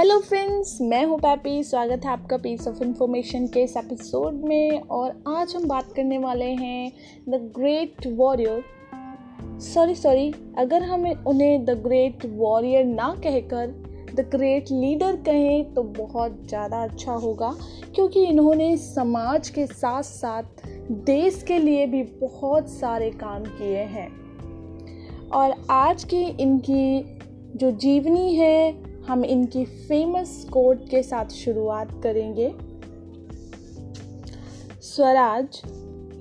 Hello friends मैं हूँ pappy स्वागत है आपका पीस ऑफ़ इंफॉर्मेशन के इस एपिसोड में और आज हम बात करने वाले हैं the great warrior sorry sorry अगर हम उन्हें द ग्रेट वॉरियर ना कहकर द ग्रेट लीडर कहें तो बहुत ज़्यादा अच्छा होगा, क्योंकि इन्होंने समाज के साथ साथ देश के लिए भी बहुत सारे काम किए हैं। और आज की इनकी जो जीवनी है हम इनकी फ़ेमस कोट के साथ शुरुआत करेंगे। स्वराज,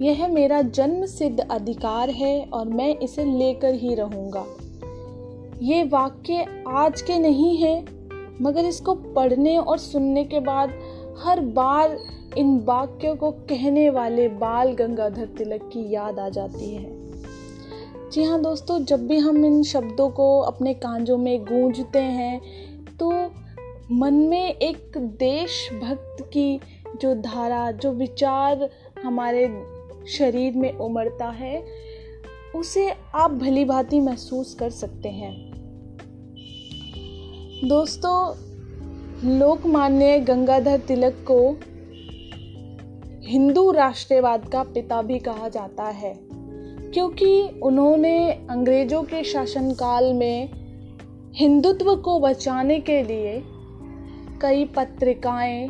यह मेरा जन्म सिद्ध अधिकार है और मैं इसे लेकर ही रहूँगा। ये वाक्य आज के नहीं है, मगर इसको पढ़ने और सुनने के बाद हर बार इन वाक्यों को कहने वाले बाल गंगाधर तिलक की याद आ जाती है। जी हाँ दोस्तों, जब भी हम इन शब्दों को अपने कांजों में गूंजते हैं मन में एक देशभक्त की जो धारा, जो विचार हमारे शरीर में उमड़ता है, उसे आप भली भांति महसूस कर सकते हैं। दोस्तों, लोकमान्य गंगाधर तिलक को हिंदू राष्ट्रवाद का पिता भी कहा जाता है, क्योंकि उन्होंने अंग्रेज़ों के शासनकाल में हिंदुत्व को बचाने के लिए कई पत्रिकाएँ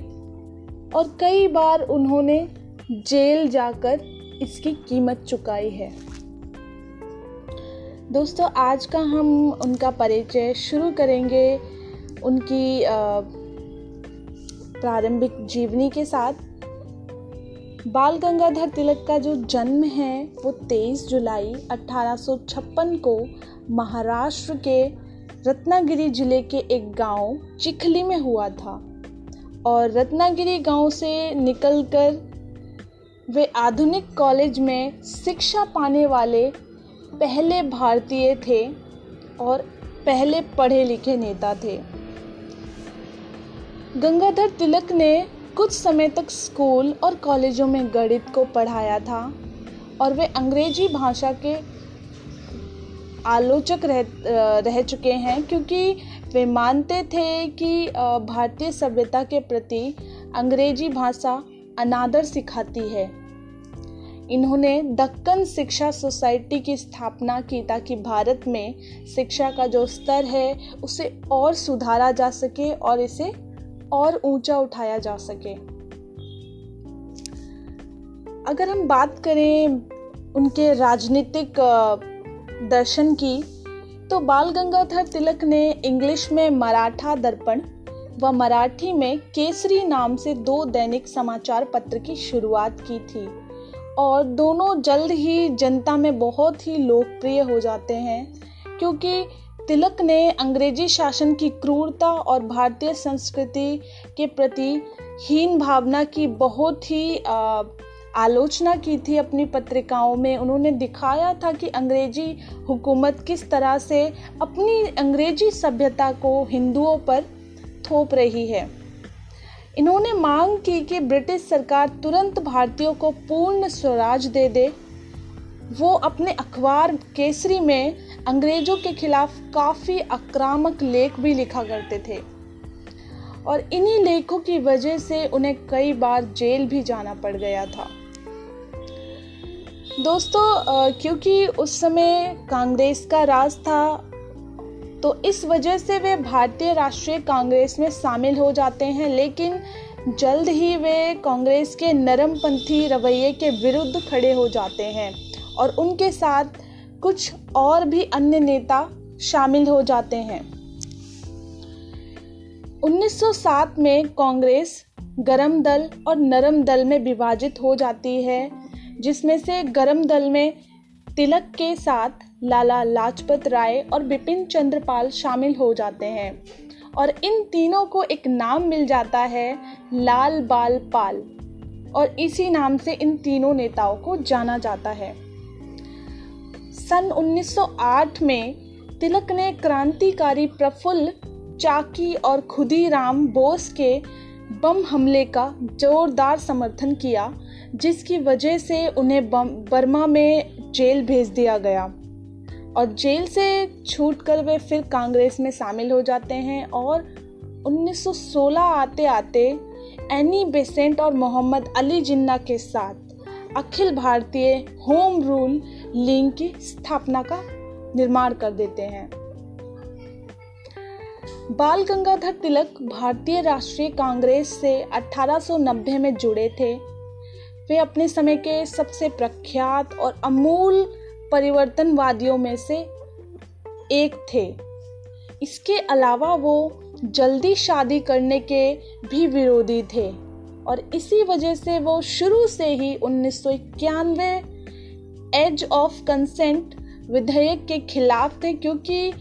और कई बार उन्होंने जेल जाकर इसकी कीमत चुकाई है। दोस्तों, आज का हम उनका परिचय शुरू करेंगे उनकी प्रारंभिक जीवनी के साथ। बाल गंगाधर तिलक का जो जन्म है वो 23 जुलाई 1856 को महाराष्ट्र के रत्नागिरी ज़िले के एक गाँव चिखली में हुआ था और रत्नागिरी गाँव से निकलकर वे आधुनिक कॉलेज में शिक्षा पाने वाले पहले भारतीय थे और पहले पढ़े लिखे नेता थे। गंगाधर तिलक ने कुछ समय तक स्कूल और कॉलेजों में गणित को पढ़ाया था और वे अंग्रेज़ी भाषा के आलोचक रह रह चुके हैं क्योंकि वे मानते थे कि भारतीय सभ्यता के प्रति अंग्रेज़ी भाषा अनादर सिखाती है। इन्होंने दक्कन शिक्षा सोसाइटी की स्थापना की ताकि भारत में शिक्षा का जो स्तर है, उसे और सुधारा जा सके और इसे और ऊँचा उठाया जा सके। अगर हम बात करें उनके राजनीतिक दर्शन की तो बाल गंगाधर तिलक ने इंग्लिश में मराठा दर्पण व मराठी में केसरी नाम से दो दैनिक समाचार पत्र की शुरुआत की थी। और दोनों जल्द ही जनता में बहुत ही लोकप्रिय हो जाते हैं, क्योंकि तिलक ने अंग्रेज़ी शासन की क्रूरता और भारतीय संस्कृति के प्रति हीन भावना की बहुत ही आलोचना की थी अपनी पत्रिकाओं में। उन्होंने दिखाया था कि अंग्रेज़ी हुकूमत किस तरह से अपनी अंग्रेज़ी सभ्यता को हिंदुओं पर थोप रही है। इन्होंने मांग की कि ब्रिटिश सरकार तुरंत भारतीयों को पूर्ण स्वराज दे दे। वो अपने अखबार केसरी में अंग्रेज़ों के खिलाफ काफ़ी आक्रामक लेख भी लिखा करते थे। और इन्हीं लेखों की वजह से उन्हें कई बार जेल भी जाना पड़ गया था। दोस्तों क्योंकि उस समय कांग्रेस का राज था तो इस वजह से वे भारतीय राष्ट्रीय कांग्रेस में शामिल हो जाते हैं, लेकिन जल्द ही वे कांग्रेस के नरमपंथी रवैये के विरुद्ध खड़े हो जाते हैं और उनके साथ कुछ और भी अन्य नेता शामिल हो जाते हैं। 1907 में कांग्रेस गरम दल और नरम दल में विभाजित हो जाती है, जिसमें से गरम दल में तिलक के साथ लाला लाजपत राय और बिपिन चंद्रपाल शामिल हो जाते हैं। और इन तीनों को एक नाम मिल जाता है, लाल बाल पाल। और इसी नाम से इन तीनों नेताओं को जाना जाता है। सन 1908 में तिलक ने क्रांतिकारी प्रफुल्ल चाकी और खुदीराम बोस के बम हमले का जोरदार समर्थन किया, जिसकी वजह से उन्हें बर्मा में जेल भेज दिया गया। और जेल से छूट कर वे फिर कांग्रेस में शामिल हो जाते हैं और 1916 आते आते एनी बेसेंट और मोहम्मद अली जिन्ना के साथ Akhil Bharatiya home rule league की स्थापना का निर्माण कर देते हैं। बाल गंगाधर तिलक भारतीय राष्ट्रीय कांग्रेस से 1890 में जुड़े थे। वे अपने समय के सबसे प्रख्यात और अमूल परिवर्तनवादियों में से एक थे। इसके अलावा वो जल्दी शादी करने के भी विरोधी थे और इसी वजह से वो शुरू से ही उन्नीस सौ इक्यानवे एज ऑफ़ कंसेंट विधेयक के खिलाफ थे, क्योंकि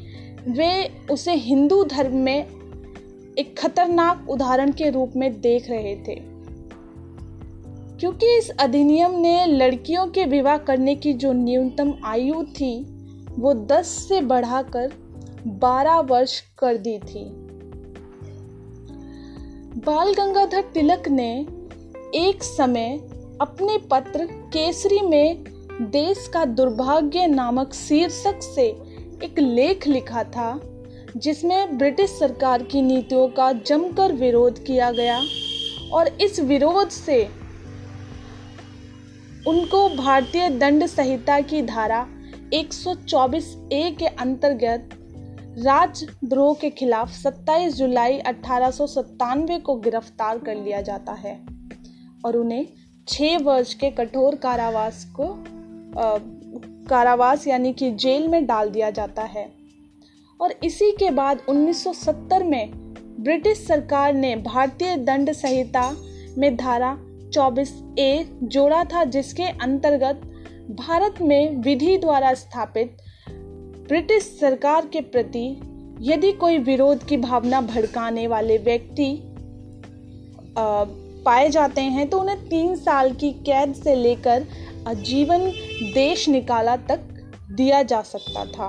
वे उसे हिंदू धर्म में एक खतरनाक उदाहरण के रूप में देख रहे थे। क्योंकि इस अधिनियम ने लड़कियों के विवाह करने की जो न्यूनतम आयु थी, वो 10 से बढ़ाकर 12 वर्ष कर दी थी। बाल गंगाधर तिलक ने एक समय अपने पत्र केसरी में देश का दुर्भाग्य नामक शीर्षक से एक लेख लिखा था जिसमें ब्रिटिश सरकार की नीतियों का जमकर विरोध किया गया और इस विरोध से उनको भारतीय दंड संहिता की धारा 124 ए के अंतर्गत राजद्रोह के खिलाफ 27 जुलाई अठारह सौ सतानवे को गिरफ़्तार कर लिया जाता है और उन्हें छह वर्ष के कठोर कारावास को आ, कारावास यानी कि जेल में डाल दिया जाता है। और इसी के बाद 1970 में ब्रिटिश सरकार ने भारतीय दंड संहिता में धारा 24 ए जोड़ा था, जिसके अंतर्गत भारत में विधि द्वारा स्थापित ब्रिटिश सरकार के प्रति यदि कोई विरोध की भावना भड़काने वाले व्यक्ति पाए जाते हैं तो उन्हें तीन साल की कैद से लेकर आजीवन देश निकाला तक दिया जा सकता था।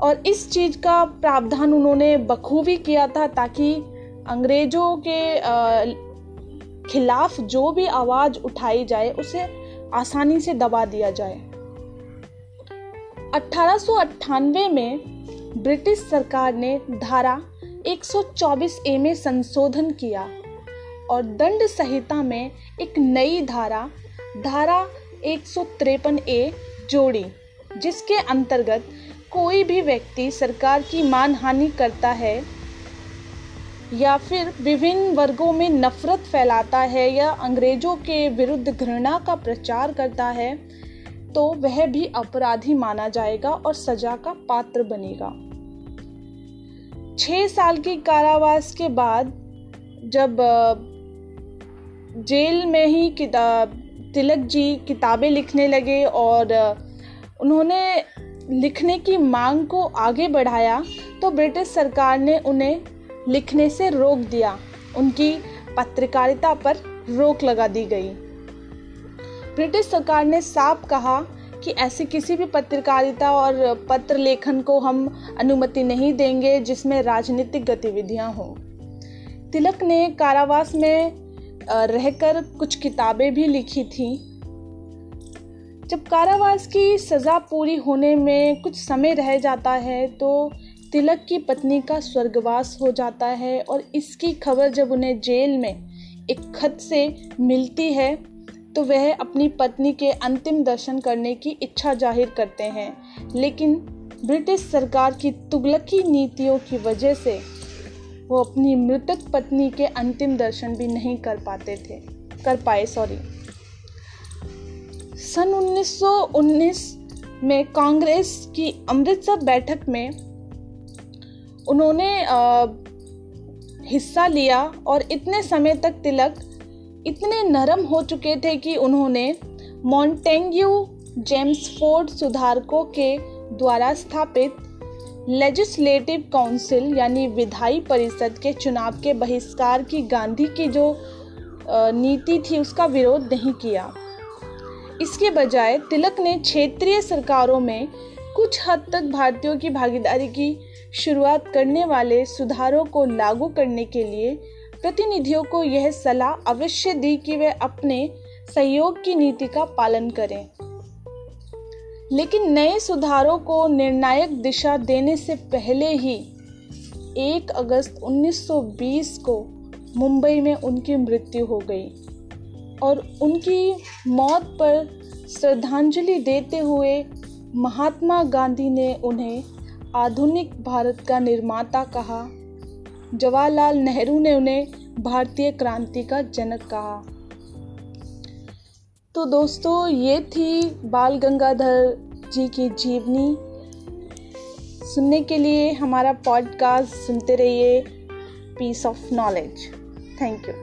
और इस चीज़ का प्रावधान उन्होंने बखूबी किया था ताकि अंग्रेज़ों के खिलाफ जो भी आवाज़ उठाई जाए, उसे आसानी से दबा दिया जाए। अठारह में ब्रिटिश सरकार ने धारा 124 ए में संशोधन किया और दंड संहिता में एक नई धारा धारा एक ए जोड़ी, जिसके अंतर्गत कोई भी व्यक्ति सरकार की मानहानि करता है या फिर विभिन्न वर्गों में नफरत फैलाता है या अंग्रेज़ों के विरुद्ध घृणा का प्रचार करता है तो वह भी अपराधी माना जाएगा और सजा का पात्र बनेगा। छह साल की कारावास के बाद जब जेल में ही किताब तिलक जी किताबें लिखने लगे और उन्होंने लिखने की मांग को आगे बढ़ाया तो ब्रिटिश सरकार ने उन्हें लिखने से रोक दिया। उनकी पत्रकारिता पर रोक लगा दी गई। ब्रिटिश सरकार ने साफ़ कहा कि ऐसी किसी भी पत्रकारिता और पत्र लेखन को हम अनुमति नहीं देंगे जिसमें राजनीतिक गतिविधियाँ हों। तिलक ने कारावास में रहकर कुछ किताबें भी लिखी थी। जब कारावास की सज़ा पूरी होने में कुछ समय रह जाता है तो तिलक की पत्नी का स्वर्गवास हो जाता है और इसकी खबर जब उन्हें जेल में एक खत से मिलती है तो वह अपनी पत्नी के अंतिम दर्शन करने की इच्छा ज़ाहिर करते हैं। लेकिन ब्रिटिश सरकार की तुगलकी नीतियों की वजह से वो अपनी मृतक पत्नी के अंतिम दर्शन भी नहीं कर पाते थे। कर पाए सॉरी सन 1919 में कांग्रेस की अमृतसर बैठक में उन्होंने हिस्सा लिया और इतने समय तक तिलक इतने नरम हो चुके थे कि उन्होंने मॉन्टेग्यू जेम्सफोर्ड सुधारकों के द्वारा स्थापित लेजिस्लेटिव काउंसिल यानी विधायी परिषद के चुनाव के बहिष्कार की गांधी की जो नीति थी, उसका विरोध नहीं किया। इसके बजाय तिलक ने क्षेत्रीय सरकारों में कुछ हद तक भारतीयों की भागीदारी की शुरुआत करने वाले सुधारों को लागू करने के लिए प्रतिनिधियों को यह सलाह अवश्य दी कि वे अपने सहयोग की नीति का पालन करें। लेकिन नए सुधारों को निर्णायक दिशा देने से पहले ही 1 अगस्त 1920 को मुंबई में उनकी मृत्यु हो गई और उनकी मौत पर श्रद्धांजलि देते हुए महात्मा गांधी ने उन्हें आधुनिक भारत का निर्माता कहा। जवाहरलाल नेहरू ने उन्हें भारतीय क्रांति का जनक कहा। तो दोस्तों, ये थी बाल गंगाधर जी की जीवनी। सुनने के लिए हमारा पॉडकास्ट सुनते रहिए। Piece of knowledge thank you